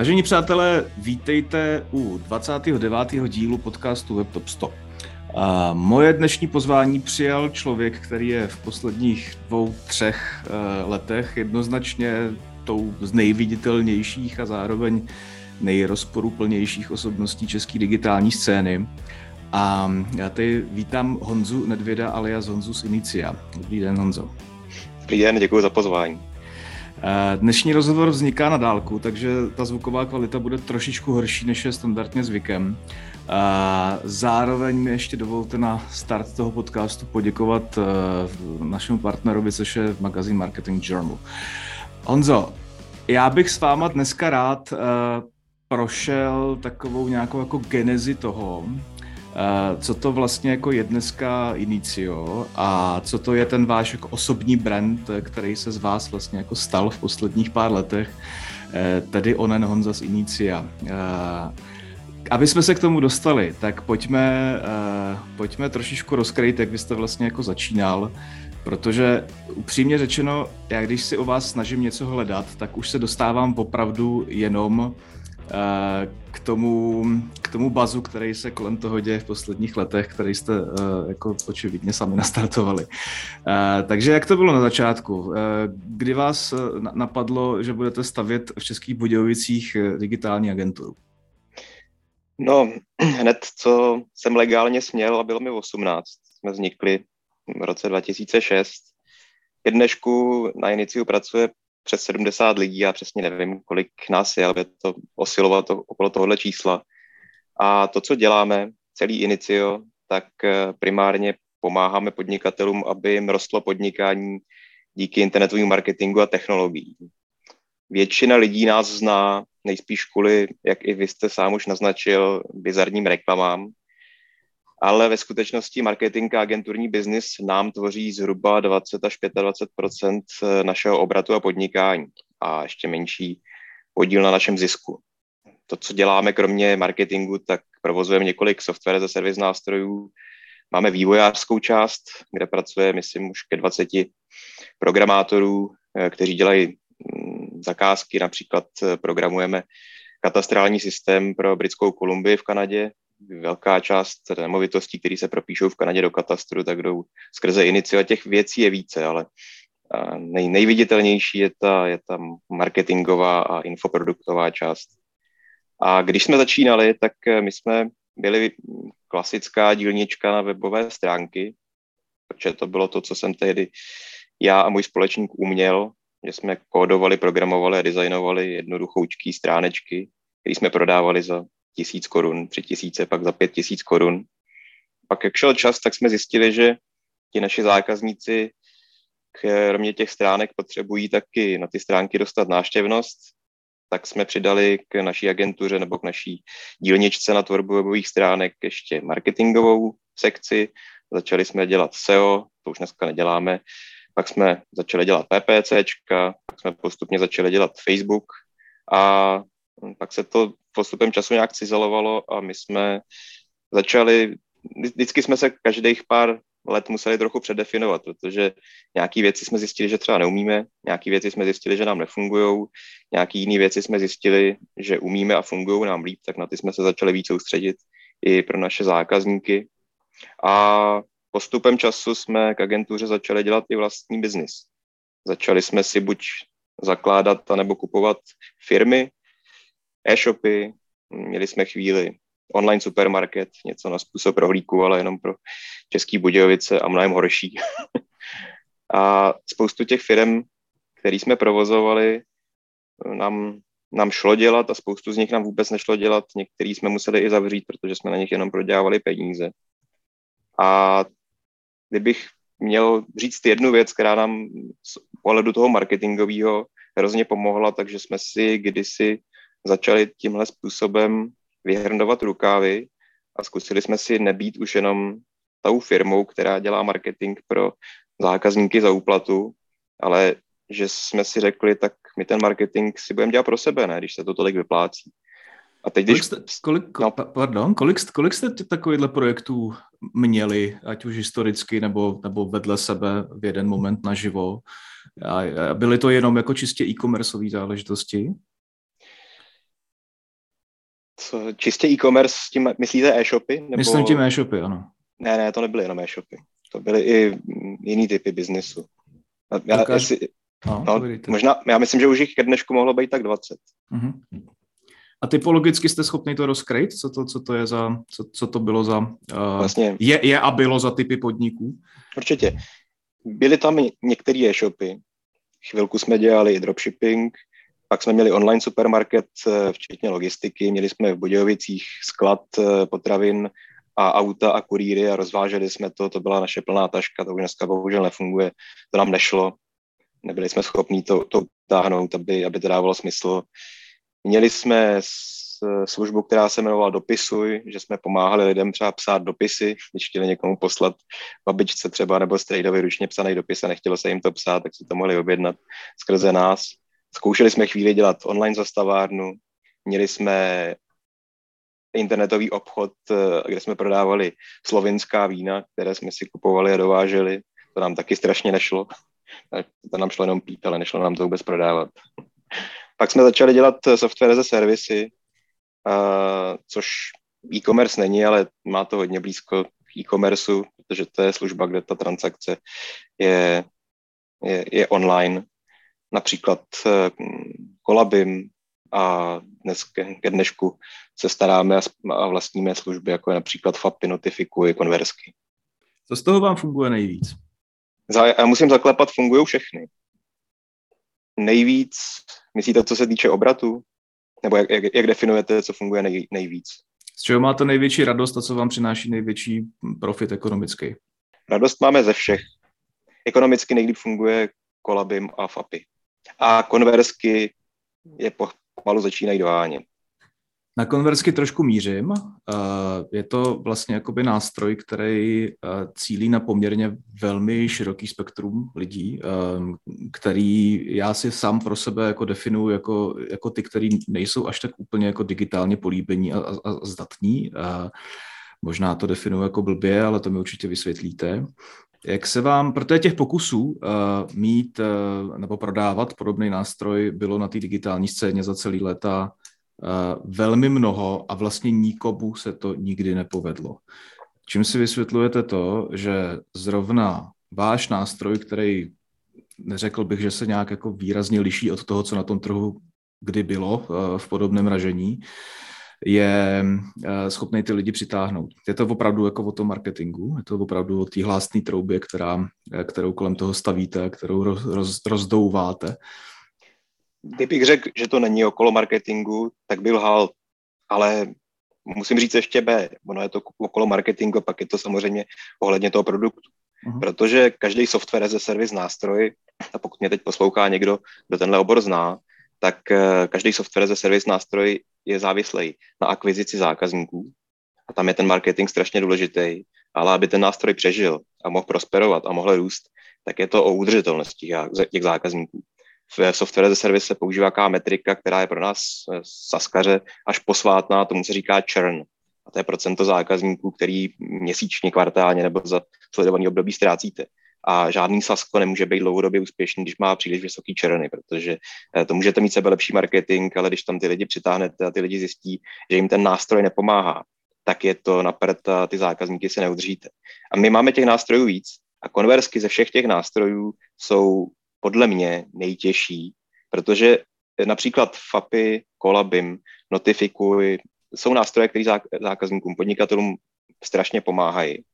Vážení přátelé, vítejte u 29. dílu podcastu WebTop 100. A moje dnešní pozvání přijal člověk, který je v posledních dvou, třech uh, letech jednoznačně tou z nejviditelnějších a zároveň nejrozporuplnějších osobností české digitální scény. A já tady vítám Honzu Nedvěda alias Honzu z Inicia. Dobrý den, Honzo. Dobrý den, děkuji za pozvání. Eh, dnešní rozhovor vzniká na dálku, takže ta zvuková kvalita bude trošičku horší, než je standardně zvykem. Eh, zároveň mi ještě dovolte na start toho podcastu poděkovat eh, našemu partnerovi, což je magazín Marketing Journal. Honzo, já bych s váma dneska rád prošel takovou nějakou jako genezi toho, co to vlastně jako je dneska Inicio a co to je ten váš jako osobní brand, který se z vás vlastně jako stal v posledních pár letech, eh, tedy Onen Honza z Inicia. Eh, aby jsme se k tomu dostali, tak pojďme, pojďme trošičku rozkrýt, jak byste vlastně jako začínal, protože upřímně řečeno, já když si o vás snažím něco hledat, tak už se dostávám opravdu jenom k tomu, k tomu bazu, který se kolem toho děje v posledních letech, který jste uh, jako očividně sami nastartovali. Uh, takže jak to bylo na začátku? Kdy vás napadlo, že budete stavět v Českých Budějovicích digitální agenturu? No, hned co jsem legálně směl a bylo mi 18, jsme vznikli v roce 2006. Ke dnešku na Iniciu pracuje přes 70 lidí, já přesně nevím, kolik nás je, ale to osilovat to, okolo tohohle čísla. A to, co děláme, celý Inicio, tak eh, primárně pomáháme podnikatelům, aby jim rostlo podnikání díky internetovému marketingu a technologií. Většina lidí nás zná nejspíš kvůli, jak i vy jste sám už naznačil, bizarním reklamám, ale ve skutečnosti marketing a agenturní biznis nám tvoří zhruba 20 až 25 eh, našeho obratu a podnikání a ještě menší podíl na našem zisku. To, co děláme kromě marketingu, tak provozujeme několik software ze servis nástrojů. Máme vývojářskou část, kde pracuje, myslím, už ke 20 programátorů, eh, kteří dělají mm, zakázky. Například eh, programujeme katastrální systém pro Britskou Kolumbii v Kanadě, velká část nemovitostí, které se propíšou v Kanadě do katastru, tak jdou skrze inicio. Těch věcí je více, ale nej, nejviditelnější je ta, je ta marketingová a infoproduktová část. A když jsme začínali, tak e, my jsme byli klasická dílnička na webové stránky, protože to bylo to, co jsem tehdy já a můj společník uměl, že jsme kódovali, programovali a designovali jednoduchoučký stránečky, které jsme prodávali za tisíc korun, tři tisíce, pak za pět tisíc korun. Pak jak šel čas, tak jsme zjistili, že ti naši zákazníci kromě těch stránek potřebují taky na ty stránky dostat náštěvnost, tak jsme přidali k naší agentuře nebo k naší dílničce na tvorbu webových stránek ještě marketingovou sekci. Začali jsme dělat SEO, to už dneska neděláme. Pak jsme začali dělat PPCčka, pak jsme postupně začali dělat Facebook a pak se to postupem času nějak cizelovalo a my jsme začali, vždycky jsme se každých pár let museli trochu předefinovat, protože nějaké věci jsme zjistili, že třeba neumíme, nějaké věci jsme zjistili, že nám nefungují, nějaké jiné věci jsme zjistili, že umíme a fungují nám líp, tak na ty jsme se začali víc soustředit i pro naše zákazníky. A postupem času jsme k agentuře začali dělat i vlastní biznis. Začali jsme si buď zakládat nebo kupovat firmy, e-shopy, měli jsme chvíli online supermarket, něco na způsob rohlíku, ale jenom pro Český Budějovice a mnohem horší. a spoustu těch firm, který jsme provozovali, nám, nám šlo dělat a spoustu z nich nám vůbec nešlo dělat. Některý jsme museli i zavřít, protože jsme na nich jenom prodělávali peníze. A kdybych měl říct jednu věc, která nám z pohledu toho marketingového hrozně pomohla, takže jsme si kdysi začali tímhle způsobem vyhrnovat rukávy a zkusili jsme si nebýt už jenom tou firmou, která dělá marketing pro zákazníky za úplatu, ale že jsme si řekli, tak my ten marketing si budeme dělat pro sebe, ne, když se to tolik vyplácí. A teď, když... Kolik jste, kolik, no. pardon, kolik, kolik jste takovýchhle projektů měli, ať už historicky, nebo, nebo vedle sebe v jeden moment naživo? A byly to jenom jako čistě e-commerceové záležitosti? Co, čistě e-commerce, s tím myslíte e-shopy? Nebo... Myslím tím e-shopy, ano. Ne, ne, to nebyly jenom e-shopy. To byly i jiný typy biznesu. Já, Dokáž... jestli, no, no, možná, já myslím, že už jich ke dnešku mohlo být tak 20. Uh-huh. A typologicky jste schopni to rozkryt? Co to, co to je za, co, co to bylo za, uh, vlastně, je, je a bylo za typy podniků? Určitě. Byly tam některé e-shopy. Chvilku jsme dělali i dropshipping, pak jsme měli online supermarket, eh, včetně logistiky, měli jsme v Budějovicích sklad eh, potravin a auta a kurýry a rozváželi jsme to, to byla naše plná taška, to už dneska bohužel nefunguje, to nám nešlo, nebyli jsme schopni to, to utáhnout, aby, aby to dávalo smysl. Měli jsme službu, která se jmenovala Dopisuj, že jsme pomáhali lidem třeba psát dopisy, když chtěli někomu poslat babičce třeba nebo strejdovi ručně psaný dopis a nechtělo se jim to psát, tak si to mohli objednat skrze nás. Zkoušeli jsme chvíli dělat online zastavárnu, měli jsme internetový obchod, kde jsme prodávali slovinská vína, které jsme si kupovali a dováželi. To nám taky strašně nešlo. To nám šlo jenom pít, ale nešlo nám to vůbec prodávat. Pak jsme začali dělat software ze servisy, což e-commerce není, ale má to hodně blízko k e-commerceu, protože to je služba, kde ta transakce je, je, je online. Například Kolabim eh, a dnes ke dnešku se staráme a vlastníme služby, jako je například FAPy, Notifikuj, Konversky. Co z toho vám funguje nejvíc? Já musím zaklepat, fungují všechny. Nejvíc, myslíte, co se týče obratu? Nebo jak, jak, jak definujete, co funguje nej, nejvíc? Z čeho máte největší radost a co vám přináší největší profit ekonomický? Radost máme ze všech. Ekonomicky nejlíp funguje Kolabim a FAPy. A konversky je pomalu začínají dohánět. Na konversky trošku mířím. Je to vlastně jakoby nástroj, který cílí na poměrně velmi široký spektrum lidí, který já si sám pro sebe jako definuji jako, jako ty, který nejsou až tak úplně jako digitálně políbení a, a, a zdatní. Možná to definuji jako blbě, ale to mi určitě vysvětlíte. Jak se vám, protože těch pokusů uh, mít uh, nebo prodávat podobný nástroj bylo na té digitální scéně za celý léta Eh, velmi mnoho a vlastně nikomu se to nikdy nepovedlo. Čím si vysvětlujete to, že zrovna váš nástroj, který neřekl bych, že se nějak jako výrazně liší od toho, co na tom trhu kdy bylo v podobném ražení, je eh, schopný ty lidi přitáhnout. Je to opravdu jako o tom marketingu, je to opravdu o té hlásné troubě, která, kterou kolem toho stavíte, kterou roz, roz, rozdouváte. Kdybych řekl, že to není okolo marketingu, tak byl hal, ale musím říct ještě B. Ono je to okolo marketingu, pak je to samozřejmě ohledně toho produktu. Uh-huh. Protože každý software ze service nástroj, a pokud mě teď poslouchá někdo, kdo tenhle obor zná, tak eh, každý software ze service nástroj je závislý na akvizici zákazníků. A tam je ten marketing strašně důležitý. Ale aby ten nástroj přežil a mohl prosperovat a mohl růst, tak je to o udržitelnosti těch zákazníků v software as a service se používá jaká metrika, která je pro nás eh, saskaře až posvátná, tomu se říká churn. A to je procento zákazníků, který měsíčně, kvartálně nebo za sledovaný období ztrácíte. A žádný Sasko nemůže být dlouhodobě úspěšný, když má příliš vysoký černy, protože eh, to můžete mít sebe lepší marketing, ale když tam ty lidi přitáhnete a ty lidi zjistí, že jim ten nástroj nepomáhá, tak je to napřed a ty zákazníky se neudržíte. A my máme těch nástrojů víc a konversky ze všech těch nástrojů jsou podle mě nejtěžší, protože například FAPy, Kolabim, Notifikuj, jsou nástroje, které zákazníkům, podnikatelům strašně pomáhají,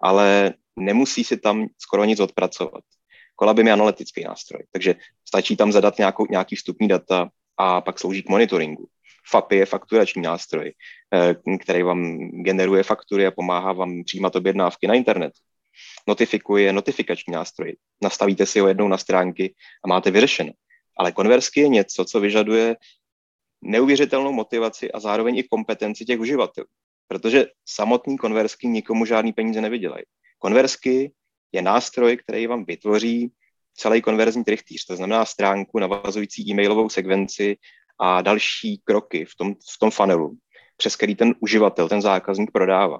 ale nemusí si tam skoro nic odpracovat. Kolabim je analytický nástroj, takže stačí tam zadat nějakou, nějaký vstupní data a pak slouží k monitoringu. FAPy je fakturační nástroj, eh, který vám generuje faktury a pomáhá vám přijímat objednávky na internet notifikuje notifikační nástroj. Nastavíte si ho jednou na stránky a máte vyřešeno. Ale konversky je něco, co vyžaduje neuvěřitelnou motivaci a zároveň i kompetenci těch uživatelů. Protože samotný konversky nikomu žádný peníze nevydělají. Konversky je nástroj, který vám vytvoří celý konverzní trichtýř, to znamená stránku navazující e-mailovou sekvenci a další kroky v tom, v tom funnelu, přes který ten uživatel, ten zákazník prodává.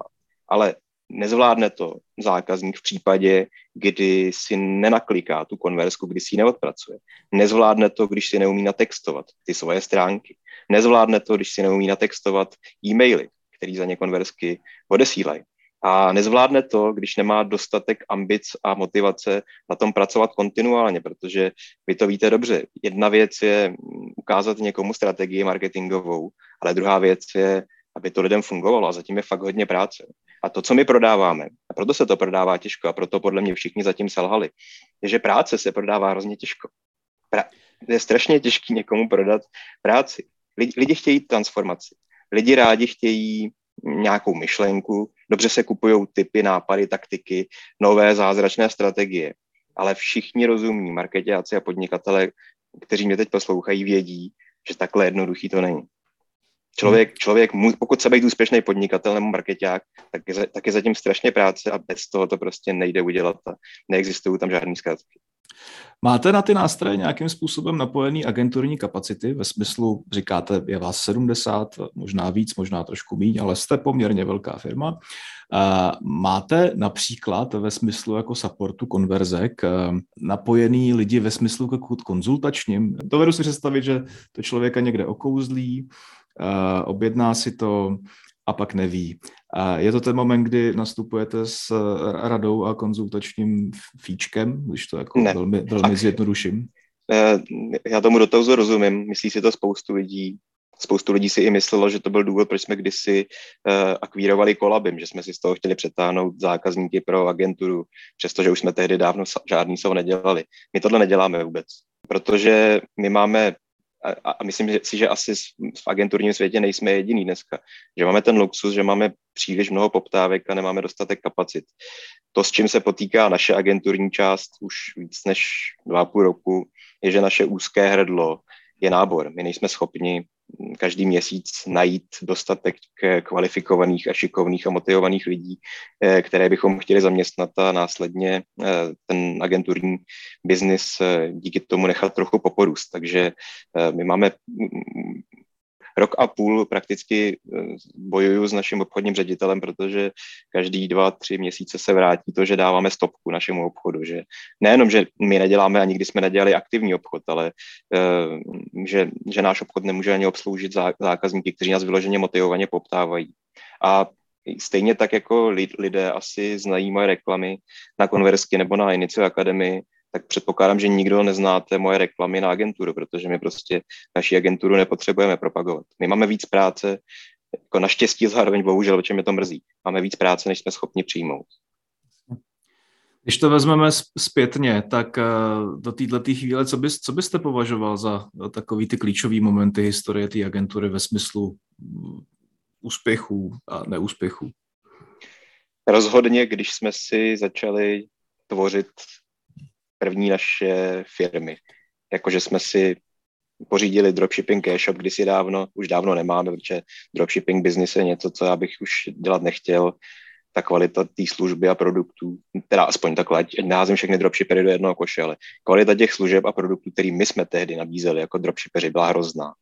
Ale nezvládne to zákazník v případě, kdy si nenakliká tu konverzku, kdy si ji neodpracuje. Nezvládne to, když si neumí natextovat ty svoje stránky. Nezvládne to, když si neumí natextovat e-maily, který za ně konverzky odesílají. A nezvládne to, když nemá dostatek ambic a motivace na tom pracovat kontinuálně, protože vy to víte dobře. Jedna věc je ukázat někomu strategii marketingovou, ale druhá věc je, aby to lidem fungovalo a zatím je fakt hodně práce. A to, co my prodáváme, a proto se to prodává těžko a proto podle mě všichni zatím selhali, je, že práce se prodává hrozně těžko. Pra- je strašně těžký někomu prodat práci. Lidi, lidi chtějí transformaci. Lidi rádi chtějí nějakou myšlenku, dobře se kupují typy, nápady, taktiky, nové zázračné strategie. Ale všichni rozumní marketáci a podnikatele, kteří mě teď poslouchají, vědí, že takhle jednoduchý to není. Člověk, člověk pokud se být úspěšný podnikatel nebo marketák, tak je, tak je zatím strašně práce a bez toho to prostě nejde udělat a neexistují tam žádný zkratky. Máte na ty nástroje nějakým způsobem napojený agenturní kapacity? Ve smyslu, říkáte, je vás 70, možná víc, možná trošku méně, ale jste poměrně velká firma. Máte například ve smyslu jako supportu konverzek napojený lidi ve smyslu konzultačním? Dovedu si představit, že to člověka někde okouzlí, objedná si to a pak neví. Je to ten moment, kdy nastupujete s radou a konzultačním fíčkem, když to jako ne. velmi, velmi zjednoduším? Eh, já tomu dotazu rozumím, myslí si to spoustu lidí. Spoustu lidí si i myslelo, že to byl důvod, proč jsme kdysi uh, akvírovali kolabim, že jsme si z toho chtěli přetáhnout zákazníky pro agenturu, přestože už jsme tehdy dávno žádný sou nedělali. My tohle neděláme vůbec, protože my máme a, a myslím si, že asi v agenturním světě nejsme jediný dneska, že máme ten luxus, že máme příliš mnoho poptávek a nemáme dostatek kapacit. To, s čím se potýká naše agenturní část už víc než dva půl roku, je, že naše úzké hrdlo je nábor. My nejsme schopni každý měsíc najít dostatek kvalifikovaných a šikovných a motivovaných lidí, eh, které bychom chtěli zaměstnat a následně eh, ten agenturní biznis eh, díky tomu nechat trochu poporůst. Takže my máme rok a půl prakticky eh, bojuju s naším obchodním ředitelem, protože každý dva, tři měsíce se vrátí to, že dáváme stopku našemu obchodu, že nejenom, že my neděláme a nikdy jsme nedělali aktivní obchod, ale eh, že, že náš obchod nemůže ani obsloužit zákazníky, kteří nás vyloženě motivovaně poptávají. A stejně tak jako lidé asi znají moje reklamy na Konversky nebo na Inicio Akademii, tak předpokládám, že nikdo neznáte moje reklamy na agenturu, protože my prostě naši agenturu nepotřebujeme propagovat. My máme víc práce, jako naštěstí zároveň bohužel, o čem je to mrzí. Máme víc práce, než jsme schopni přijmout. Když to vezmeme zpětně, tak eh, do této chvíle, co, bys, co byste považoval za takový ty klíčové momenty historie té agentury ve smyslu mm, úspěchů a neúspěchů? Rozhodně, když jsme si začali tvořit první naše firmy. Jakože jsme si pořídili dropshipping e-shop kdysi dávno, už dávno nemáme, protože dropshipping business je něco, co já bych už dělat nechtěl. Ta kvalita té služby a produktů, teda aspoň takhle, ať neházím všechny dropshippery do jednoho koše, ale kvalita těch služeb a produktů, který my jsme tehdy nabízeli jako dropshipperi, byla hrozná.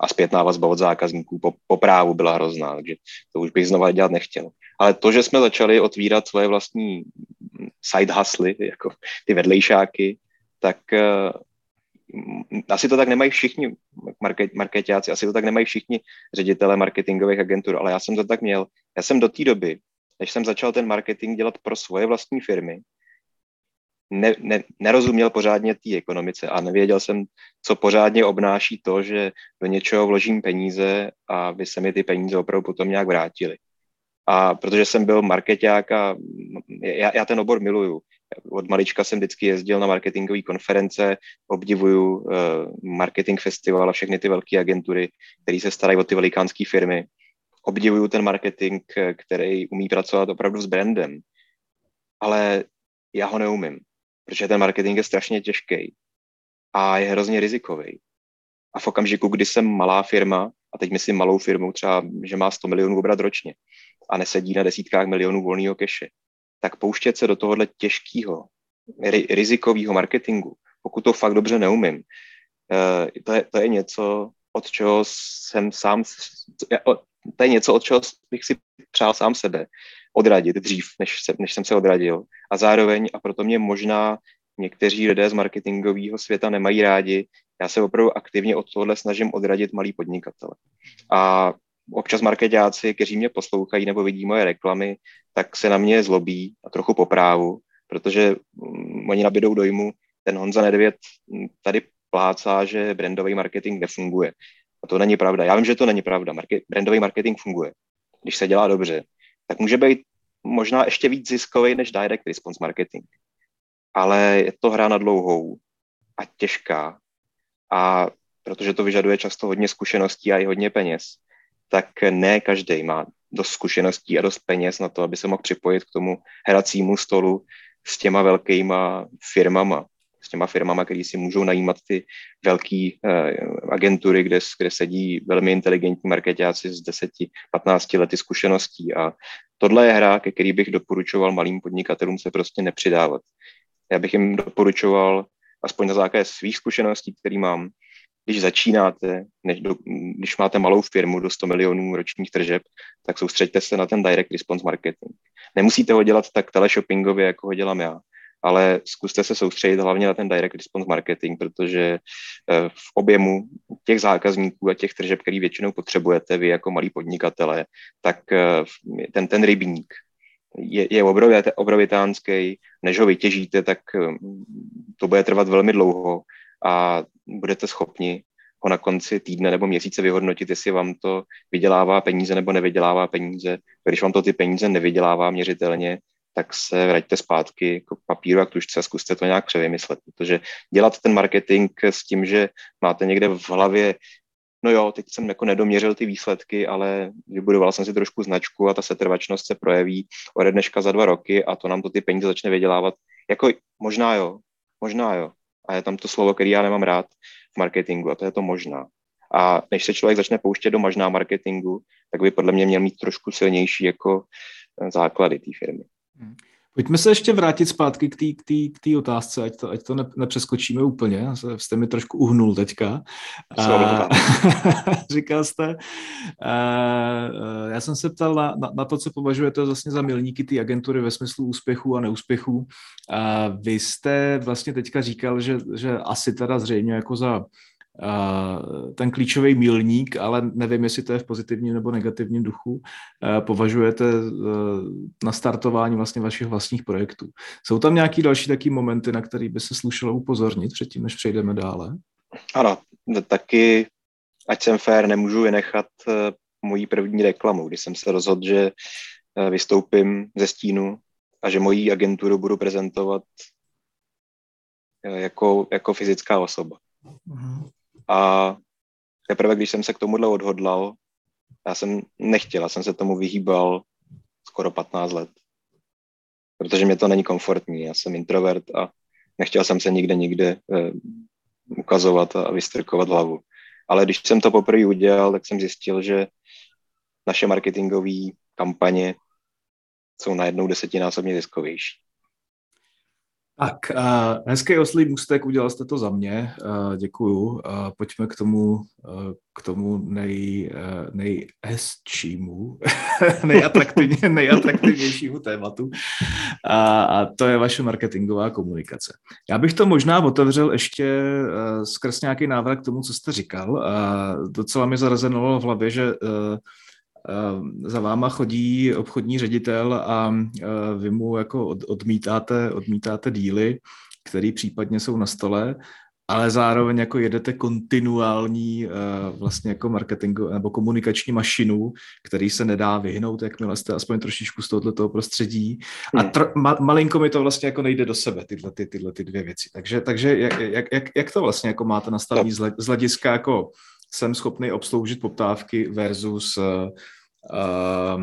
A zpětná vazba od zákazníků po, po právu byla hrozná, takže to už bych znova dělat nechtěl. Ale to, že jsme začali otvírat svoje vlastní side hustly, jako ty vedlejšáky, tak uh, asi to tak nemají všichni market, marketáci, asi to tak nemají všichni ředitele marketingových agentur, ale já jsem to tak měl. Já jsem do té doby, než jsem začal ten marketing dělat pro svoje vlastní firmy, ne, ne, nerozuměl pořádně té ekonomice a nevěděl jsem, co pořádně obnáší to, že do něčeho vložím peníze a by se mi ty peníze opravdu potom nějak vrátily. A protože jsem byl marketák a já, já ten obor miluju. Od malička jsem vždycky jezdil na marketingové konference, obdivuju uh, marketing festival a všechny ty velké agentury, které se starají o ty velikánské firmy. Obdivuju ten marketing, který umí pracovat opravdu s brandem. Ale já ho neumím, protože ten marketing je strašně těžký a je hrozně rizikový. A v okamžiku, kdy jsem malá firma, a teď myslím malou firmu, třeba, že má 100 milionů obrat ročně, a nesedí na desítkách milionů volného keše, tak pouštět se do tohohle těžkého, ri- rizikového marketingu, pokud to fakt dobře neumím, uh, to, je, to je něco, od čeho jsem sám, to je něco, od čeho bych si přál sám sebe. odradit dřív, než, se, než jsem se odradil. A zároveň, a proto mě možná někteří lidé z marketingového světa nemají rádi, já se opravdu aktivně od tohohle snažím odradit malý podnikatele. A občas marketáci, kteří mě poslouchají nebo vidí moje reklamy, tak se na mě zlobí a trochu po právu, protože um, oni nabídou dojmu, ten Honza Nedvěd tady plácá, že brandový marketing nefunguje. A to není pravda. Já vím, že to není pravda. Market, brandový marketing funguje. Když se dělá dobře, tak může být možná ještě víc ziskový než direct response marketing. Ale je to hra na dlouhou a těžká. A protože to vyžaduje často hodně zkušeností a i hodně peněz, tak ne každý má dost zkušeností a dost peněz na to, aby se mohl připojit k tomu hracímu stolu s těma velkýma firmama, s těma firmama, které si můžou najímat ty velké uh, agentury, kde, kde sedí velmi inteligentní marketáci s 10-15 lety zkušeností. A tohle je hra, ke který bych doporučoval malým podnikatelům se prostě nepřidávat. Já bych jim doporučoval, aspoň na základě svých zkušeností, které mám, když začínáte, než do, když máte malou firmu do 100 milionů ročních tržeb, tak soustřeďte se na ten direct response marketing. Nemusíte ho dělat tak teleshoppingově, jako ho dělám já, ale zkuste se soustředit hlavně na ten direct response marketing, protože eh, v objemu těch zákazníků a těch tržeb, který většinou potřebujete vy jako malí podnikatelé, tak eh, ten, ten rybník je, je obrovitánský, než ho vytěžíte, tak eh, to bude trvat velmi dlouho a budete schopni ho na konci týdne nebo měsíce vyhodnotit, jestli vám to vydělává peníze nebo nevydělává peníze. Když vám to ty peníze nevydělává měřitelně, tak se vraťte zpátky k papíru a k tužce a zkuste to nějak převymyslet, protože dělat ten marketing s tím, že máte někde v hlavě no jo, teď jsem jako nedoměřil ty výsledky, ale vybudoval jsem si trošku značku a ta setrvačnost se projeví ode dneška za dva roky a to nám to ty peníze začne vydělávat. Jako možná jo, možná jo. A je tam to slovo, který já nemám rád v marketingu a to je to možná. A než se člověk začne pouštět do možná marketingu, tak by podle mě měl mít trošku silnější jako základy té firmy. Pojďme se ještě vrátit zpátky k té otázce, ať to, ať to ne, nepřeskočíme úplně. Jste mi trošku uhnul teďka. A, říkal jste, a, já jsem se ptal na, na, na to, co považujete vlastně za milníky té agentury ve smyslu úspěchů a neúspěchů. A vy jste vlastně teďka říkal, že, že asi teda zřejmě jako za ten klíčový milník, ale nevím, jestli to je v pozitivním nebo negativním duchu, považujete e, na startování vlastně vašich vlastních projektů. Jsou tam nějaký další taký momenty, na který by se slušelo upozornit předtím, než přejdeme dále? Ano, taky, ať jsem fair, nemůžu vynechat e, mojí první reklamu, když jsem se rozhodl, že e, vystoupím ze stínu a že moji agenturu budu prezentovat jako, jako fyzická osoba. Uh-huh. A teprve, když jsem se k tomuhle odhodlal, já jsem nechtěl, já jsem se tomu vyhýbal skoro 15 let. Protože mě to není komfortní, já jsem introvert a nechtěl jsem se nikde, nikde eh, ukazovat a vystrkovat hlavu. Ale když jsem to poprvé udělal, tak jsem zjistil, že naše marketingové kampaně jsou najednou desetinásobně ziskovější. Tak, uh, hezký oslý můstek, udělal jste to za mě, uh, děkuju. Uh, pojďme k tomu, uh, k tomu nej, uh, nejhezčímu, nejatraktivně, nejatraktivnějšímu tématu. Uh, a to je vaše marketingová komunikace. Já bych to možná otevřel ještě uh, skrz nějaký návrh k tomu, co jste říkal. Uh, docela mi zarezenovalo v hlavě, že uh, za váma chodí obchodní ředitel a eh, vy mu jako odmítáte, odmítáte díly, které případně jsou na stole, ale zároveň jako jedete kontinuální eh, vlastně jako marketingu nebo komunikační mašinu, který se nedá vyhnout, jakmile jste aspoň trošičku z tohoto prostředí. A hmm. tr- ma- malinko mi to vlastně jako nejde do sebe, tyhle, ty, tyhle ty dvě věci. Takže, takže jak, jak, jak, to vlastně jako máte nastavený z hlediska jako jsem schopný obsloužit poptávky versus uh, uh,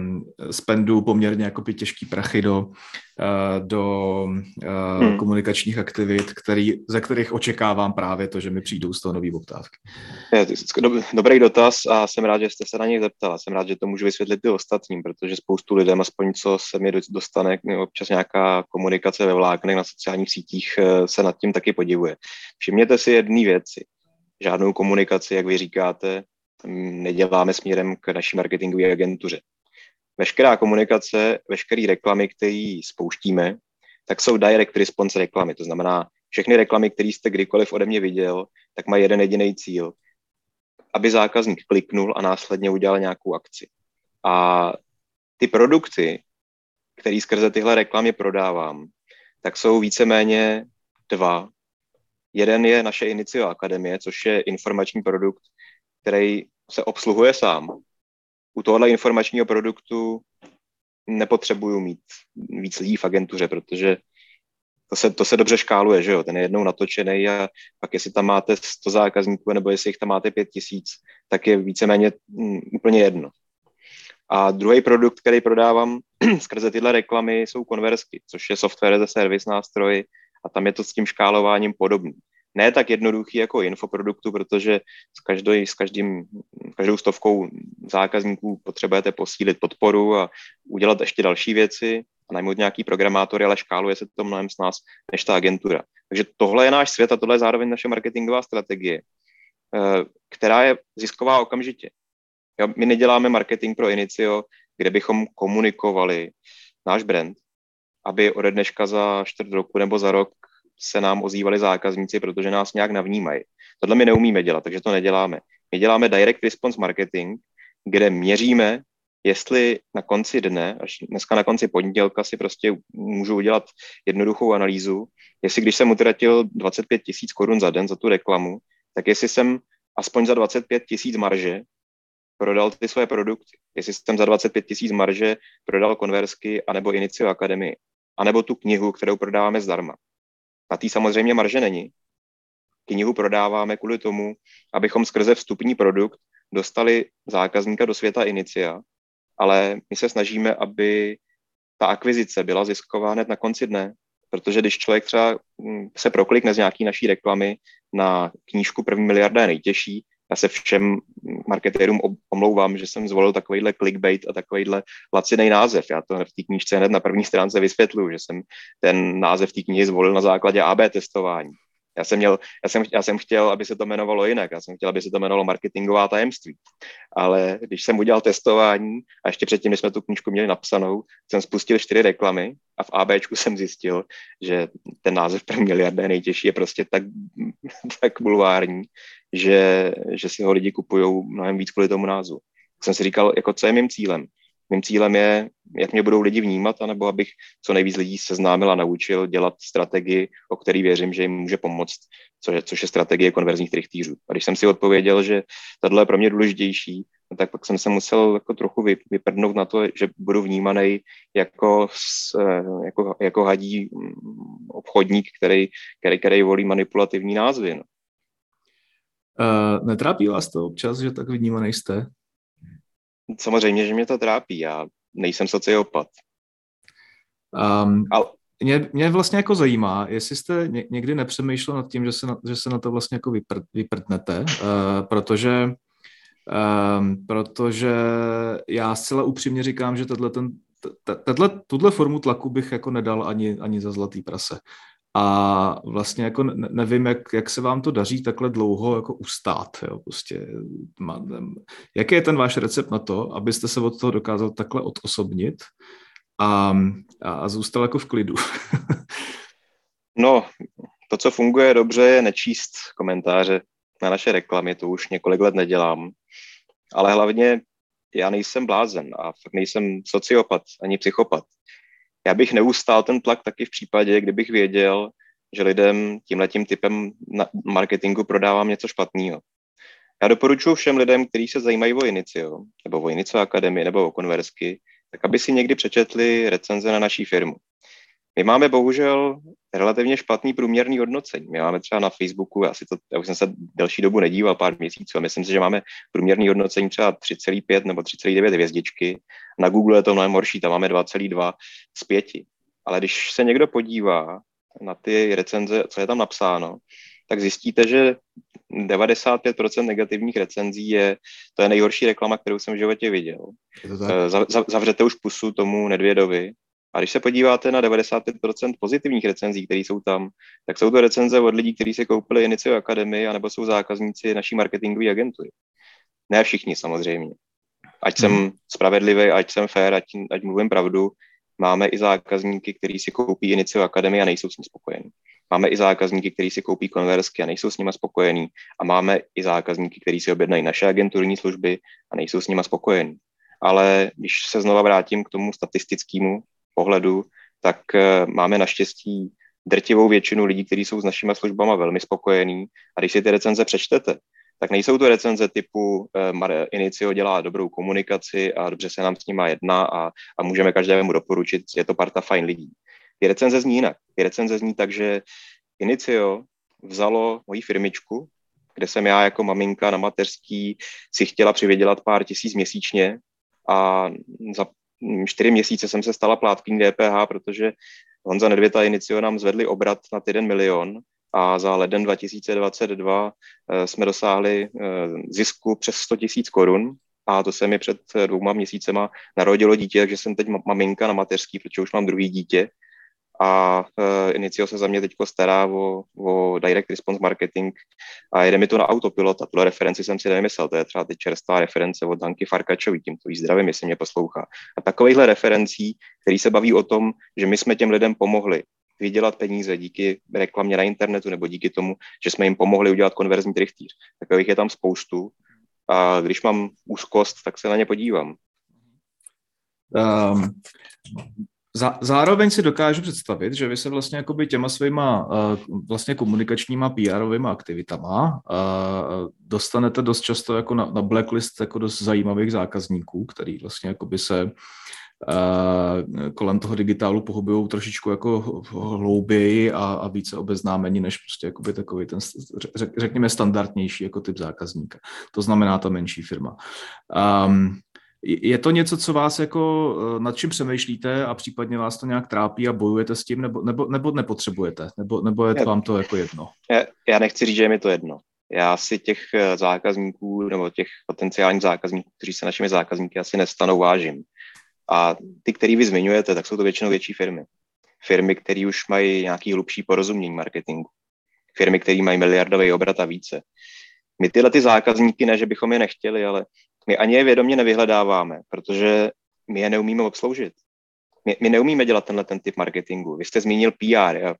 spendu poměrně jako těžký prachy do, uh, do uh, hmm. komunikačních aktivit, který, ze kterých očekávám právě to, že mi přijdou z toho nový poptávky. Je, dobrý dotaz a jsem rád, že jste se na něj zeptala. Jsem rád, že to můžu vysvětlit i ostatním, protože spoustu lidem, aspoň co se mi dostane, občas nějaká komunikace ve vláknech na sociálních sítích se nad tím taky podivuje. Všimněte si jedné věci. Žádnou komunikaci, jak vy říkáte, neděláme směrem k naší marketingové agentuře. veškerá komunikace, veškeré reklamy, které spouštíme, tak jsou direct response reklamy. To znamená, všechny reklamy, které jste kdykoliv ode mě viděl, tak mají jeden jediný cíl, aby zákazník kliknul a následně udělal nějakou akci. A ty produkty, které skrze tyhle reklamy prodávám, tak jsou víceméně dva. Jeden je naše Inicio Akademie, což je informační produkt, který se obsluhuje sám. U tohohle informačního produktu nepotřebuju mít víc lidí v agentuře, protože to se, to se dobře škáluje, že jo, ten je jednou natočený a pak jestli tam máte 100 zákazníků nebo jestli jich tam máte 5 tisíc, tak je víceméně mm, úplně jedno. A druhý produkt, který prodávám skrze tyhle reklamy, jsou konverzky, což je software ze service nástroj a tam je to s tím škálováním podobný. Ne tak jednoduchý jako infoproduktu, protože s, každou, s každým, každou stovkou zákazníků potřebujete posílit podporu a udělat ještě další věci a najmout nějaký programátory, ale škáluje se to mnohem s nás než ta agentura. Takže tohle je náš svět a tohle je zároveň naše marketingová strategie, eh, která je zisková okamžitě. My neděláme marketing pro Inicio, kde bychom komunikovali náš brand, aby ode dneška za čtvrt roku nebo za rok se nám ozývali zákazníci, protože nás nějak navnímají. Tohle my neumíme dělat, takže to neděláme. My děláme direct response marketing, kde měříme, jestli na konci dne, až dneska na konci pondělka si prostě můžu udělat jednoduchou analýzu, jestli když jsem utratil 25 tisíc korun za den za tu reklamu, tak jestli jsem aspoň za 25 tisíc marže prodal ty své produkty. Jestli jsem za 25 tisíc marže prodal konversky anebo Inicio Akademii, anebo tu knihu, kterou prodáváme zdarma. Na té samozřejmě marže není. Knihu prodáváme kvůli tomu, abychom skrze vstupní produkt dostali zákazníka do světa Inicia, ale my se snažíme, aby ta akvizice byla zisková hned na konci dne, protože když člověk třeba mm, se proklikne z nějaký naší reklamy na knížku První miliarda je nejtěžší, já se všem marketérům omlouvám, že jsem zvolil takovýhle clickbait a takovýhle laciný název. Já to v té knížce hned na první stránce vysvětluju, že jsem ten název té knihy zvolil na základě AB testování. Já jsem, měl, já, jsem, já jsem chtěl, aby se to jmenovalo jinak. Já jsem chtěl, aby se to jmenovalo marketingová tajemství. Ale když jsem udělal testování a ještě předtím, než jsme tu knížku měli napsanou, jsem spustil čtyři reklamy a v ABčku jsem zjistil, že ten název pro miliardé nejtěžší je prostě tak, tak bulvární, že, že si ho lidi kupují mnohem víc kvůli tomu názvu. Tak jsem si říkal, jako co je mým cílem? Mým cílem je, jak mě budou lidi vnímat, anebo abych co nejvíc lidí seznámil a naučil dělat strategii, o který věřím, že jim může pomoct, což je, což je strategie konverzních trichtýřů. A když jsem si odpověděl, že tohle je pro mě důležitější, no tak pak jsem se musel jako trochu vyprdnout na to, že budu vnímaný jako, jako, jako hadí mm, obchodník, který, který, který volí manipulativní názvy. No. Uh, netrápí vás to občas, že tak vnímaný jste? Samozřejmě, že mě to trápí. Já nejsem sociopat. Um, Ale... mě, mě vlastně jako zajímá, jestli jste někdy nepřemýšlel nad tím, že se na, že se na to vlastně jako vypr, vyprtnete, uh, protože um, protože já zcela upřímně říkám, že tenhle, ten, tato, tuhle formu tlaku bych jako nedal ani, ani za zlatý prase. A vlastně jako nevím, jak, jak se vám to daří takhle dlouho jako ustát. Jo, prostě. Jaký je ten váš recept na to, abyste se od toho dokázal takhle odosobnit a, a zůstal jako v klidu? no, to, co funguje dobře, je nečíst komentáře na naše reklamy, to už několik let nedělám. Ale hlavně já nejsem blázen a fakt nejsem sociopat ani psychopat já bych neustál ten tlak taky v případě, kdybych věděl, že lidem tímhletím typem marketingu prodávám něco špatného. Já doporučuji všem lidem, kteří se zajímají o Inicio, nebo o Inicio Akademii, nebo o konversky, tak aby si někdy přečetli recenze na naší firmu. My máme bohužel relativně špatný průměrný hodnocení. My máme třeba na Facebooku, asi to, já už jsem se delší dobu nedíval, pár měsíců, a myslím si, že máme průměrný hodnocení třeba 3,5 nebo 3,9 hvězdičky. Na Google je to mnohem horší, tam máme 2,2 z 5. Ale když se někdo podívá na ty recenze, co je tam napsáno, tak zjistíte, že 95% negativních recenzí je, to je nejhorší reklama, kterou jsem v životě viděl. Zavřete už pusu tomu Nedvědovi, a když se podíváte na 95% pozitivních recenzí, které jsou tam, tak jsou to recenze od lidí, kteří si koupili Inicio Akademii, anebo jsou zákazníci naší marketingové agentury. Ne všichni samozřejmě. ať jsem hmm. spravedlivý, ať jsem fér, ať, ať mluvím pravdu, máme i zákazníky, kteří si koupí Inicio Akademii a nejsou s ní spokojení. Máme i zákazníky, kteří si koupí konverzky a nejsou s nimi spokojení. A máme i zákazníky, kteří si objednají naše agenturní služby a nejsou s nimi spokojení. Ale když se znova vrátím k tomu statistickému pohledu, tak eh, máme naštěstí drtivou většinu lidí, kteří jsou s našimi službami velmi spokojení. A když si ty recenze přečtete, tak nejsou to recenze typu uh, Inicio dělá dobrou komunikaci a dobře se nám s nima jedná a, a můžeme každému doporučit, je to parta fajn lidí. Ty recenze zní jinak. Ty recenze zní tak, že Inicio vzalo moji firmičku, kde jsem já jako maminka na mateřský si chtěla přivydělat pár tisíc měsíčně a za čtyři měsíce jsem se stala plátkyní DPH, protože Honza Nedvěta Inicio nám zvedli obrat na jeden milion a za leden 2022 eh, jsme dosáhli eh, zisku přes 100 tisíc korun a to se mi před eh, dvouma měsícema narodilo dítě, takže jsem teď maminka na mateřský, protože už mám druhý dítě a uh, Inicio se za mě teď stará o, o direct response marketing a jede mi to na autopilot a tuhle referenci jsem si nevymyslel, to je třeba teď čerstvá reference od Danky Farkačový, tímto jí zdravím, jestli mě poslouchá. A takovýchhle referencí, který se baví o tom, že my jsme těm lidem pomohli vydělat peníze díky reklamě na internetu nebo díky tomu, že jsme jim pomohli udělat konverzní trichtýř. Takových je tam spoustu a když mám úzkost, tak se na ně podívám. Um, zároveň si dokážu představit, že vy se vlastně jakoby těma svýma uh, vlastně komunikačníma PR-ovými aktivitama uh, dostanete dost často jako na, na blacklist jako dost zajímavých zákazníků, který vlastně jakoby se uh, kolem toho digitálu pohybují trošičku jako hlouběji a, a více obeznámení než prostě jakoby takový ten, řek, řekněme, standardnější jako typ zákazníka. To znamená ta menší firma. Um, je to něco, co vás jako, eh, nad čím přemýšlíte a případně vás to nějak trápí a bojujete s tím, nebo, nebo, nebo nepotřebujete, nebo, nebo je to vám to jako jedno? Já, já nechci říct, že je mi to jedno. Já si těch eh, zákazníků nebo těch potenciálních zákazníků, kteří se našimi zákazníky asi nestanou, vážím. A ty, který vy zmiňujete, tak jsou to většinou větší firmy. Firmy, které už mají nějaký hlubší porozumění marketingu. Firmy, které mají miliardový obrat a více. My tyhle ty zákazníky, ne, že bychom je nechtěli, ale my ani je vědomě nevyhledáváme, protože my je neumíme obsloužit. My, my neumíme dělat tenhle ten typ marketingu. Vy jste zmínil PR. Jo.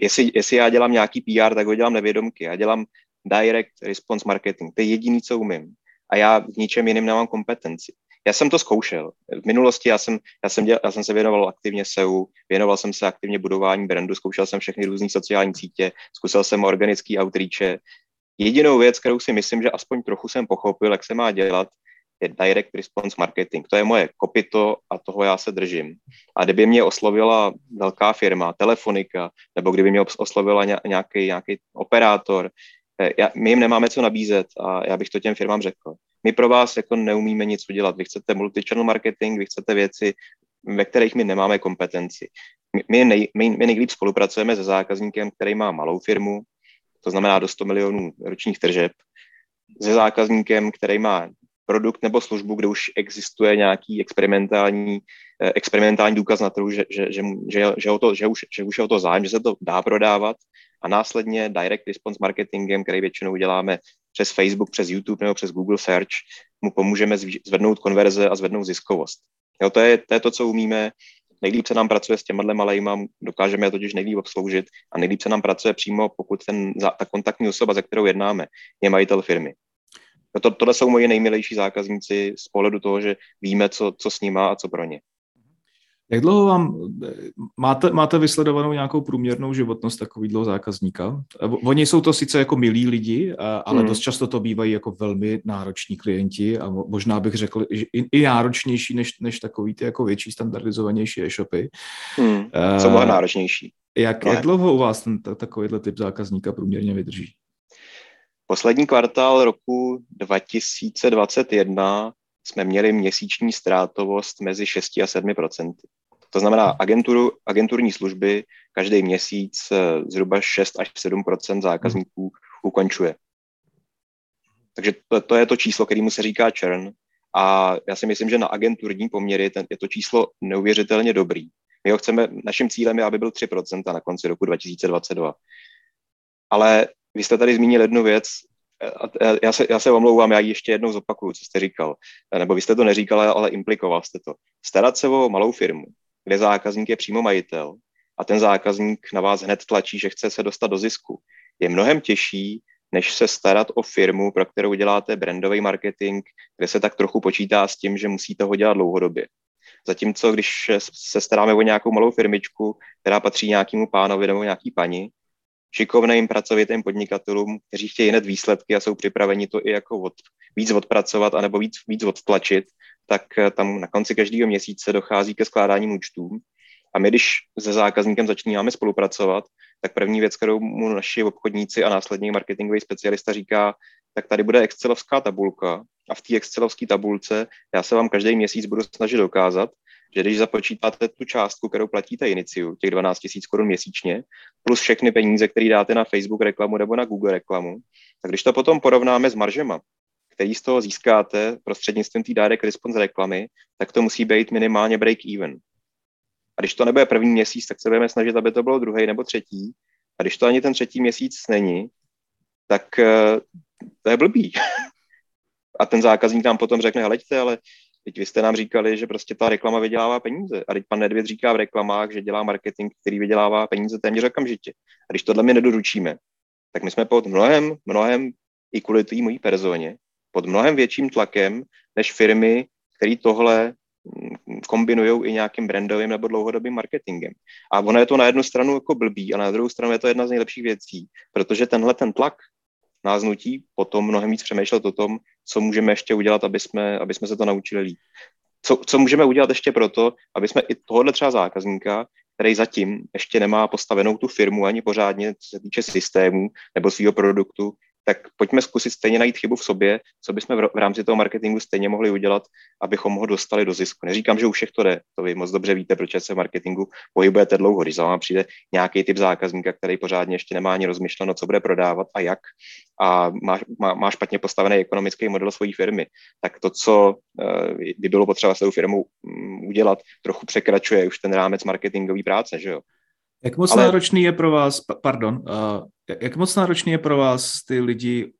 Jestli, jestli já dělám nějaký PR, tak ho dělám nevědomky. Já dělám direct response marketing. To je jediný, co umím. A já v ničem jiném nemám kompetenci. Já jsem to zkoušel. V minulosti já jsem, já jsem, dělal, já jsem se věnoval aktivně SEO, věnoval jsem se aktivně budování brandu, zkoušel jsem všechny různé sociální sítě, zkusil jsem organický outreach, Jedinou věc, kterou si myslím, že aspoň trochu jsem pochopil, jak se má dělat, je direct response marketing. To je moje kopito a toho já se držím. A kdyby mě oslovila velká firma, telefonika, nebo kdyby mě oslovila nějaký, nějaký operátor, eh, já, my jim nemáme co nabízet a já bych to těm firmám řekl. My pro vás jako neumíme nic udělat. Vy chcete multi-channel marketing, vy chcete věci, ve kterých my nemáme kompetenci. My, my, nej, my, my nejlíp spolupracujeme se zákazníkem, který má malou firmu, to znamená do 100 milionů ročních tržeb, se zákazníkem, který má produkt nebo službu, kde už existuje nějaký experimentální, eh, experimentální důkaz na trhu, že, že, že, že, že, to, že, už, že už je o to zájem, že se to dá prodávat a následně direct response marketingem, který většinou děláme přes Facebook, přes YouTube nebo přes Google Search, mu pomůžeme zvednout konverze a zvednout ziskovost. Jo, to, je, to je to, co umíme nejlíp se nám pracuje s těma malejma, dokážeme je totiž nejlíp obsloužit a nejlíp se nám pracuje přímo, pokud ten, ta kontaktní osoba, ze kterou jednáme, je majitel firmy. To, tohle jsou moje nejmilejší zákazníci z pohledu toho, že víme, co, co s nima a co pro ně. Jak dlouho vám, máte, máte vysledovanou nějakou průměrnou životnost takovýhle zákazníka? Oni jsou to sice jako milí lidi, ale hmm. dost často to bývají jako velmi nároční klienti a možná bych řekl i, i náročnější než, než takový ty jako větší standardizovanější e-shopy. Hmm. Jsou uh, náročnější. Jak, jak dlouho u vás ten takovýhle typ zákazníka průměrně vydrží? Poslední kvartál roku 2021 jsme měli měsíční ztrátovost mezi 6 a 7 procenty. To znamená, agenturu, agenturní služby každý měsíc eh, zhruba 6 až 7 zákazníků ukončuje. Takže to, to je to číslo, kterému se říká churn. A já si myslím, že na agenturní poměry ten, je to číslo neuvěřitelně dobrý. My ho chceme, naším cílem je, aby byl 3% na konci roku 2022. Ale vy jste tady zmínil jednu věc, já se, já se omlouvám, já ji ještě jednou zopakuju, co jste říkal. Nebo vy jste to neříkal, ale implikoval jste to. Starat se o malou firmu, kde zákazník je přímo majitel a ten zákazník na vás hned tlačí, že chce se dostat do zisku, je mnohem těžší, než se starat o firmu, pro kterou děláte brandový marketing, kde se tak trochu počítá s tím, že musíte ho dělat dlouhodobě. Zatímco, když se staráme o nějakou malou firmičku, která patří nějakému pánovi nebo nějaký paní, šikovným pracovitým podnikatelům, kteří chtějí hned výsledky a jsou připraveni to i jako od, víc odpracovat anebo víc, víc odtlačit, tak eh, tam na konci každého měsíce dochází ke skládání účtů. A my, když se zákazníkem začínáme spolupracovat, tak první věc, kterou mu naši obchodníci a následně marketingový specialista říká, tak tady bude excelovská tabulka a v té excelovské tabulce já se vám každý měsíc budu snažit dokázat, že když započítáte tu částku, kterou platíte Iniciu, těch 12 000 korun měsíčně, plus všechny peníze, které dáte na Facebook reklamu nebo na Google reklamu, tak když to potom porovnáme s maržema, který z toho získáte prostřednictvím té direct response reklamy, tak to musí být minimálně break even. A když to nebude první měsíc, tak se budeme snažit, aby to bylo druhý nebo třetí. A když to ani ten třetí měsíc není, tak eh, to je blbý. A ten zákazník nám potom řekne, hleďte, ale teď vy jste nám říkali, že prostě ta reklama vydělává peníze. A teď pan Nedvěd říká v reklamách, že dělá marketing, který vydělává peníze téměř okamžitě. A když tohle my nedoručíme, tak my jsme pod mnohem, mnohem i kvůli té mojí personě, pod mnohem větším tlakem než firmy, které tohle kombinují i nějakým brandovým nebo dlouhodobým marketingem. A ono je to na jednu stranu jako blbý a na druhou stranu je to jedna z nejlepších věcí, protože tenhle ten tlak nás nutí potom mnohem víc přemýšlet o tom, co můžeme ještě udělat, aby jsme, aby jsme se to naučili líp. Co, co můžeme udělat ještě proto, aby jsme i tohohle třeba zákazníka, který zatím ještě nemá postavenou tu firmu ani pořádně, co se týče systému nebo svého produktu, tak pojďme zkusit stejně najít chybu v sobě, co bychom v rámci toho marketingu stejně mohli udělat, abychom ho dostali do zisku. Neříkám, že u všech to jde, to vy moc dobře víte, proč se v marketingu pohybujete dlouho. Když za vám přijde nějaký typ zákazníka, který pořádně ještě nemá ani rozmyšleno, co bude prodávat a jak, a má, má, má špatně postavený ekonomický model své firmy, tak to, co uh, by bylo potřeba s tou firmou um, udělat, trochu překračuje už ten rámec marketingové práce, že jo. Jak moc Ale... náročný je pro vás, pardon, uh, jak moc náročný je pro vás ty lidi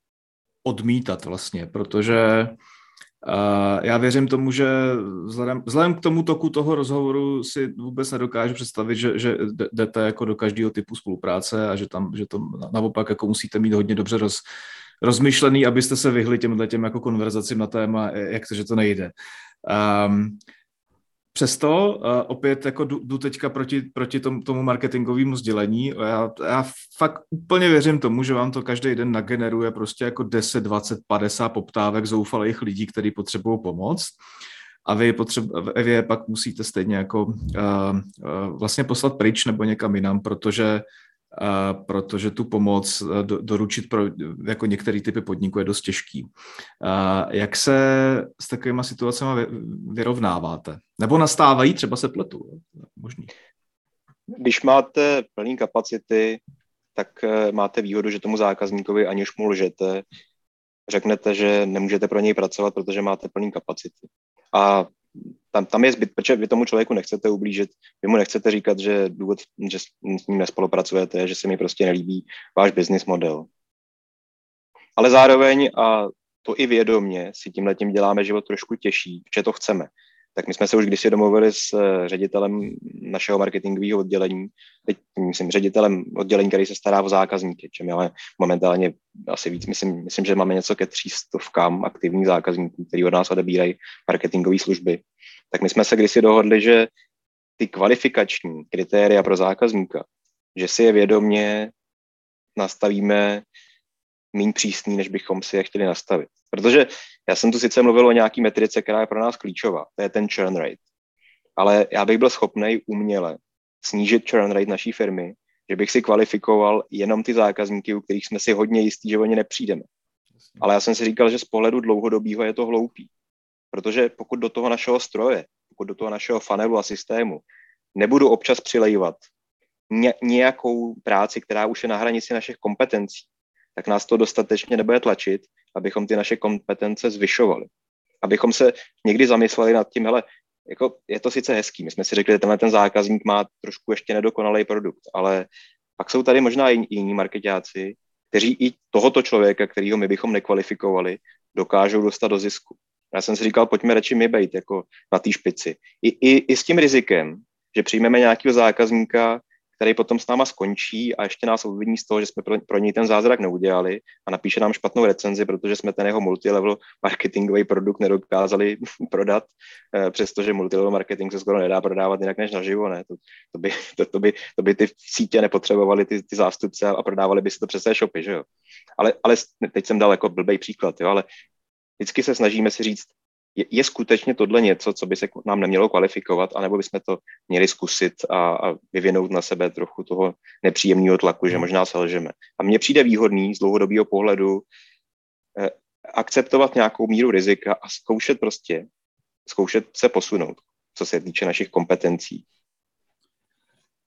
odmítat vlastně, protože uh, já věřím tomu, že vzhledem, vzhledem k tomu toku toho rozhovoru si vůbec nedokážu představit, že, že jdete jako do každého typu spolupráce a že tam, že to naopak jako musíte mít hodně dobře roz, rozmyšlený, abyste se vyhli těmhle těm jako konverzacím na téma, jak to, že to nejde. Um, Přesto uh, opět jako jdu, jdu teďka proti, proti tom, tomu marketingovému sdělení. Já, já fakt úplně věřím tomu, že vám to každý den nageneruje prostě jako 10, 20, 50 poptávek zoufalých lidí, kteří potřebují pomoc. A vy, potřeb- vy je pak musíte stejně jako uh, uh, vlastně poslat pryč nebo někam jinam, protože protože tu pomoc do, doručit pro jako některé typy podniků je dost těžký. Jak se s takovými situacemi vyrovnáváte? Nebo nastávají, třeba se pletu? Možný. Když máte plné kapacity, tak uh, máte výhodu, že tomu zákazníkovi aniž mu lžete, řeknete, že nemůžete pro něj pracovat, protože máte plné kapacity. A tam, tam je zbyt, protože vy tomu člověku nechcete ublížit, vy mu nechcete říkat, že důvod, že s ním nespolupracujete, že se mi prostě nelíbí váš business model. Ale zároveň, a to i vědomně, si tím děláme život trošku těžší, že to chceme. Tak my jsme se už kdysi domluvili s eh, ředitelem našeho marketingového oddělení, teď myslím ředitelem oddělení, který se stará o zákazníky, čem máme momentálně asi víc, myslím, myslím, že máme něco ke třístovkám aktivních zákazníků, který od nás odebírají marketingové služby. Tak my jsme se kdysi dohodli, že ty kvalifikační kritéria pro zákazníka, že si je vědomě nastavíme méně přísný, než bychom si je chtěli nastavit. Protože já jsem tu sice mluvil o nějaký metrice, která je pro nás klíčová, to je ten churn rate. Ale já bych byl schopný uměle snížit churn rate naší firmy, že bych si kvalifikoval jenom ty zákazníky, u kterých jsme si hodně jistí, že oni nepřijdeme. Ale já jsem si říkal, že z pohledu dlouhodobého je to hloupý. Protože pokud do toho našeho stroje, pokud do toho našeho fanelu a systému nebudu občas přilejvat nějakou práci, která už je na hranici našich kompetencí, tak nás to dostatečně nebude tlačit, abychom ty naše kompetence zvyšovali. Abychom se někdy zamysleli nad tím, hele, jako je to sice hezký, my jsme si řekli, že tenhle ten zákazník má trošku ještě nedokonalý produkt, ale pak jsou tady možná jiní marketáci, kteří i tohoto člověka, kterýho my bychom nekvalifikovali, dokážou dostat do zisku. Já jsem si říkal, pojďme radši my být jako na té špici. I, i, I s tím rizikem, že přijmeme nějakého zákazníka, který potom s náma skončí a ještě nás obviní z toho, že jsme pro, pro něj ten zázrak neudělali a napíše nám špatnou recenzi, protože jsme ten jeho multilevel marketingový produkt nedokázali prodat, eh, přestože multilevel marketing se skoro nedá prodávat jinak než naživo, ne? To, to, by, to, to, by, to by ty sítě nepotřebovali ty, ty zástupce a prodávali by se to přes té shopy, že jo? Ale, ale teď jsem dal jako blbý příklad, jo? ale vždycky se snažíme si říct, je, je skutečně tohle něco, co by se nám nemělo kvalifikovat, anebo bychom to měli zkusit a, a vyvinout na sebe trochu toho nepříjemného tlaku, že hmm. možná selžeme. A mně přijde výhodný z dlouhodobého pohledu eh, akceptovat nějakou míru rizika a zkoušet prostě, zkoušet se posunout, co se týče našich kompetencí.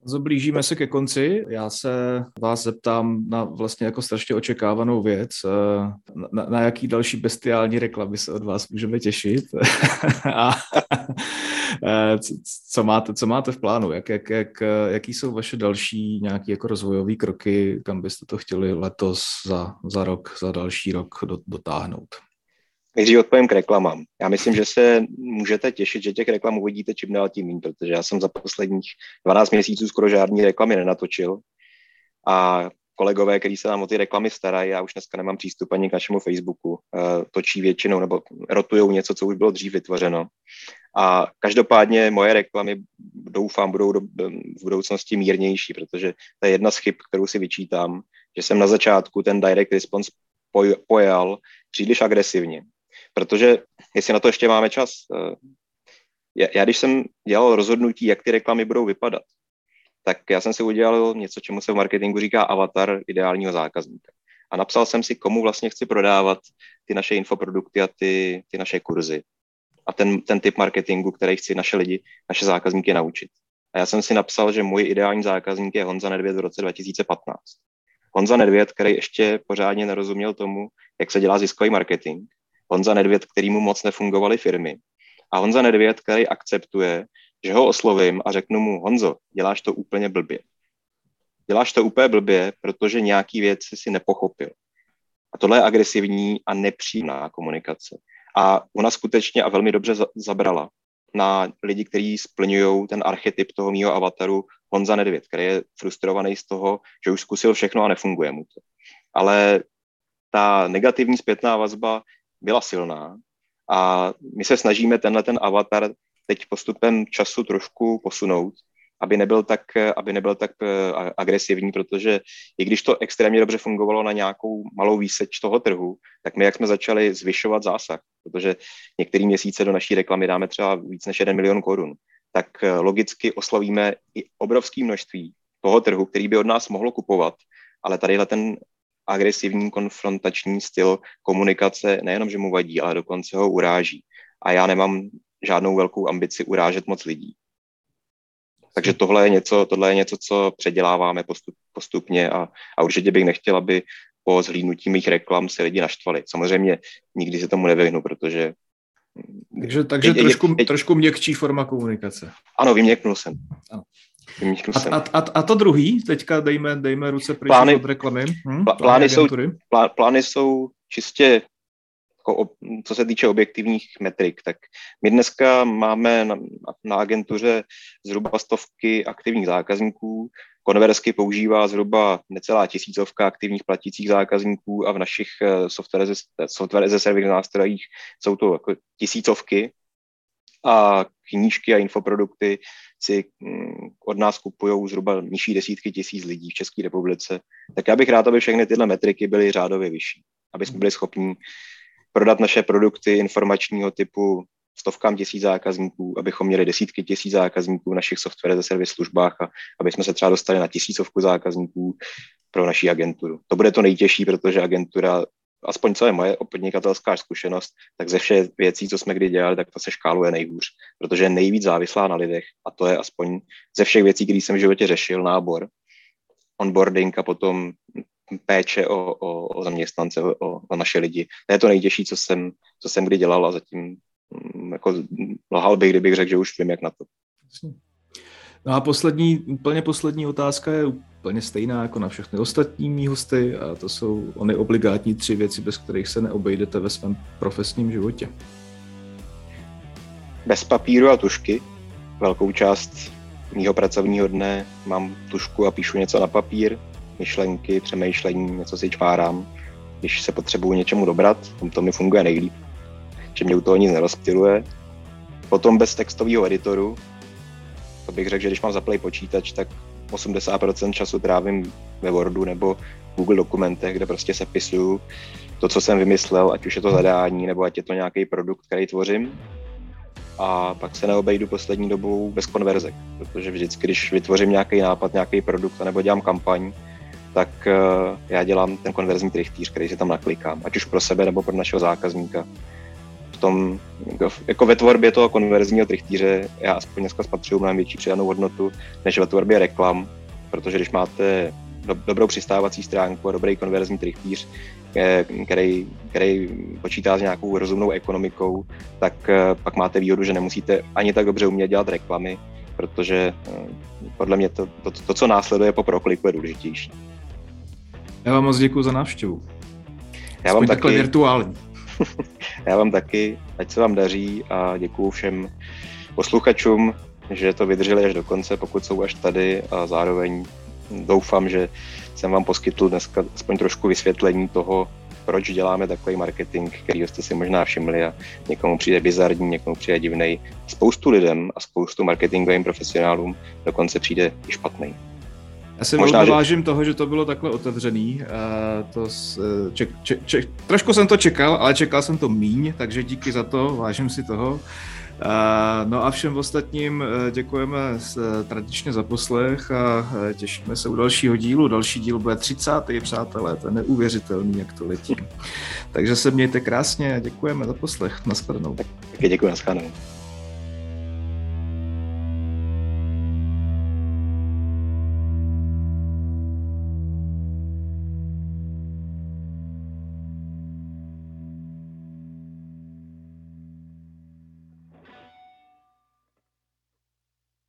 Zablížíme se ke konci. Já se vás zeptám na vlastně jako strašně očekávanou věc. Eh, na, na jaký další bestiální reklamy se od vás můžeme těšit? A eh, co máte, co máte v plánu? Jak, jak, jak, jaký jsou vaše další nějaké jako rozvojové kroky, kam byste to chtěli letos, za, za rok, za další rok dotáhnout? Nejdřív odpovím k reklamám. Já myslím, že se můžete těšit, že těch reklam uvidíte čím dál tím méně, protože já jsem za posledních 12 měsíců skoro žádný reklamy nenatočil. A kolegové, kteří se nám o ty reklamy starají, já už dneska nemám přístup ani k našemu Facebooku, eh, točí většinou nebo rotujou něco, co už bylo dřív vytvořeno. A každopádně moje reklamy, doufám, budou do, v budoucnosti mírnější, protože to je jedna z chyb, kterou si vyčítám, že jsem na začátku ten direct response pojal příliš agresivně Protože jestli na to ještě máme čas, eh, já když jsem dělal rozhodnutí, jak ty reklamy budou vypadat, tak já jsem si udělal něco, čemu se v marketingu říká avatar ideálního zákazníka. A napsal jsem si, komu vlastně chci prodávat ty naše infoprodukty a ty, ty naše kurzy. A ten, ten typ marketingu, který chci naše lidi, naše zákazníky naučit. A já jsem si napsal, že můj ideální zákazník je Honza Nedvěd v roce 2015. Honza Nedvěd, který ještě pořádně nerozuměl tomu, jak se dělá ziskový marketing, Honza Nedvěd, kterýmu moc nefungovaly firmy. A Honza Nedvěd, který akceptuje, že ho oslovím a řeknu mu, Honzo, děláš to úplně blbě. Děláš to úplně blbě, protože nějaký věci si nepochopil. A tohle je agresivní a nepřímá komunikace. A ona skutečně a velmi dobře zabrala na lidi, kteří splňují ten archetyp toho mýho avataru Honza Nedvěd, který je frustrovaný z toho, že už zkusil všechno a nefunguje mu to. Ale ta negativní zpětná vazba byla silná. A my se snažíme tenhle ten avatar teď postupem času trošku posunout, aby nebyl tak, aby nebyl tak eh, agresivní, protože i když to extrémně dobře fungovalo na nějakou malou výseč toho trhu, tak my, jak jsme začali zvyšovat zásah, protože některý měsíce do naší reklamy dáme třeba víc než 1 milion korun, tak eh, logicky oslovíme i obrovské množství toho trhu, který by od nás mohlo kupovat, ale tadyhle ten agresivní konfrontační styl komunikace nejenom, že mu vadí, ale dokonce ho uráží. A já nemám žádnou velkou ambici urážet moc lidí. Takže tohle je něco, tohle je něco co předěláváme postup, postupně a, a určitě bych nechtěl, aby po zhlídnutí mých reklam se lidi naštvali. Samozřejmě nikdy se tomu nevyhnu, protože... Takže, takže je, trošku, je, trošku měkčí forma komunikace. Ano, vyměknul jsem. Ano. A, a, a, a to druhý, teďka dejme, dejme ruce pryč plány, od reklamy. Hm? Plány, plány, jsou, plá, plány jsou čistě, jako, co se týče objektivních metrik, tak my dneska máme na, na agentuře zhruba stovky aktivních zákazníků, Konversky používá zhruba necelá tisícovka aktivních platících zákazníků a v našich eh, software as, software service nástrojích jsou to jako tisícovky a knížky a infoprodukty si mm, od nás kupují zhruba nižší desítky tisíc lidí v České republice, tak já bych rád, aby všechny tyhle metriky byly řádově vyšší, aby jsme byli schopni prodat naše produkty informačního typu stovkám tisíc zákazníků, abychom měli desítky tisíc zákazníků v našich software ze servis službách a aby jsme se třeba dostali na tisícovku zákazníků pro naší agenturu. To bude to nejtěžší, protože agentura aspoň co je moje podnikatelská zkušenost, tak ze všech věcí, co jsme kdy dělali, tak to se škáluje nejhůř, protože je nejvíc závislá na lidech a to je aspoň ze všech věcí, které jsem v životě řešil, nábor, onboarding a potom péče o, o, o zaměstnance, o, o naše lidi. To je to nejtěžší, co jsem, co jsem kdy dělal a zatím mm, jako lhal bych, kdybych řekl, že už vím, jak na to. No a poslední, úplně poslední otázka je úplně stejná jako na všechny ostatní mý hosty a to jsou ony obligátní tři věci, bez kterých se neobejdete ve svém profesním životě. Bez papíru a tušky. Velkou část mýho pracovního dne mám tušku a píšu něco na papír, myšlenky, přemýšlení, něco si čvárám. Když se potřebuji něčemu dobrat, to mi funguje nejlíp, že mě u toho nic nerozptiluje. Potom bez textového editoru, to bych řekl, že když mám zaplay počítač, tak 80% času trávím ve Wordu nebo Google dokumentech, kde prostě sepisuju to, co jsem vymyslel, ať už je to zadání, nebo ať je to nějaký produkt, který tvořím. A pak se neobejdu poslední dobou bez konverzek, protože vždycky, když vytvořím nějaký nápad, nějaký produkt, nebo dělám kampaň, tak uh, já dělám ten konverzní trichtýř, který si tam naklikám, ať už pro sebe nebo pro našeho zákazníka. Tom, jako, jako ve tvorbě toho konverzního trichtýře já aspoň dneska spatřuju mnohem větší přidanou hodnotu, než ve tvorbě reklam, protože když máte do, dobrou přistávací stránku a dobrý konverzní trichtýř, eh, který, který počítá s nějakou rozumnou ekonomikou, tak eh, pak máte výhodu, že nemusíte ani tak dobře umět dělat reklamy, protože podle mě to, to, to co následuje po prokliku, je důležitější. Já vám moc děkuji za návštěvu. Já vám taky. virtuální. Já vám taky, ať se vám daří a děkuji všem posluchačům, že to vydrželi až do konce, pokud jsou až tady a zároveň doufám, že jsem vám poskytl dneska aspoň trošku vysvětlení toho, proč děláme takový marketing, který jste si možná všimli a někomu přijde bizarní, někomu přijde divný. Spoustu lidem a spoustu marketingovým profesionálům dokonce přijde i špatný. Já si Možná, že... vážím toho, že to bylo takhle otevřený. to eh, ček, ček, ček, trošku jsem to čekal, ale čekal jsem to míň, takže díky za to, vážím si toho. No a všem ostatním děkujeme eh, tradičně za poslech a těšíme se u dalšího dílu. Další díl bude 30. přátelé, to je neuvěřitelný, jak to letí. Takže se mějte krásně a děkujeme za poslech. Naschledanou. Taky děkuji, naschledanou.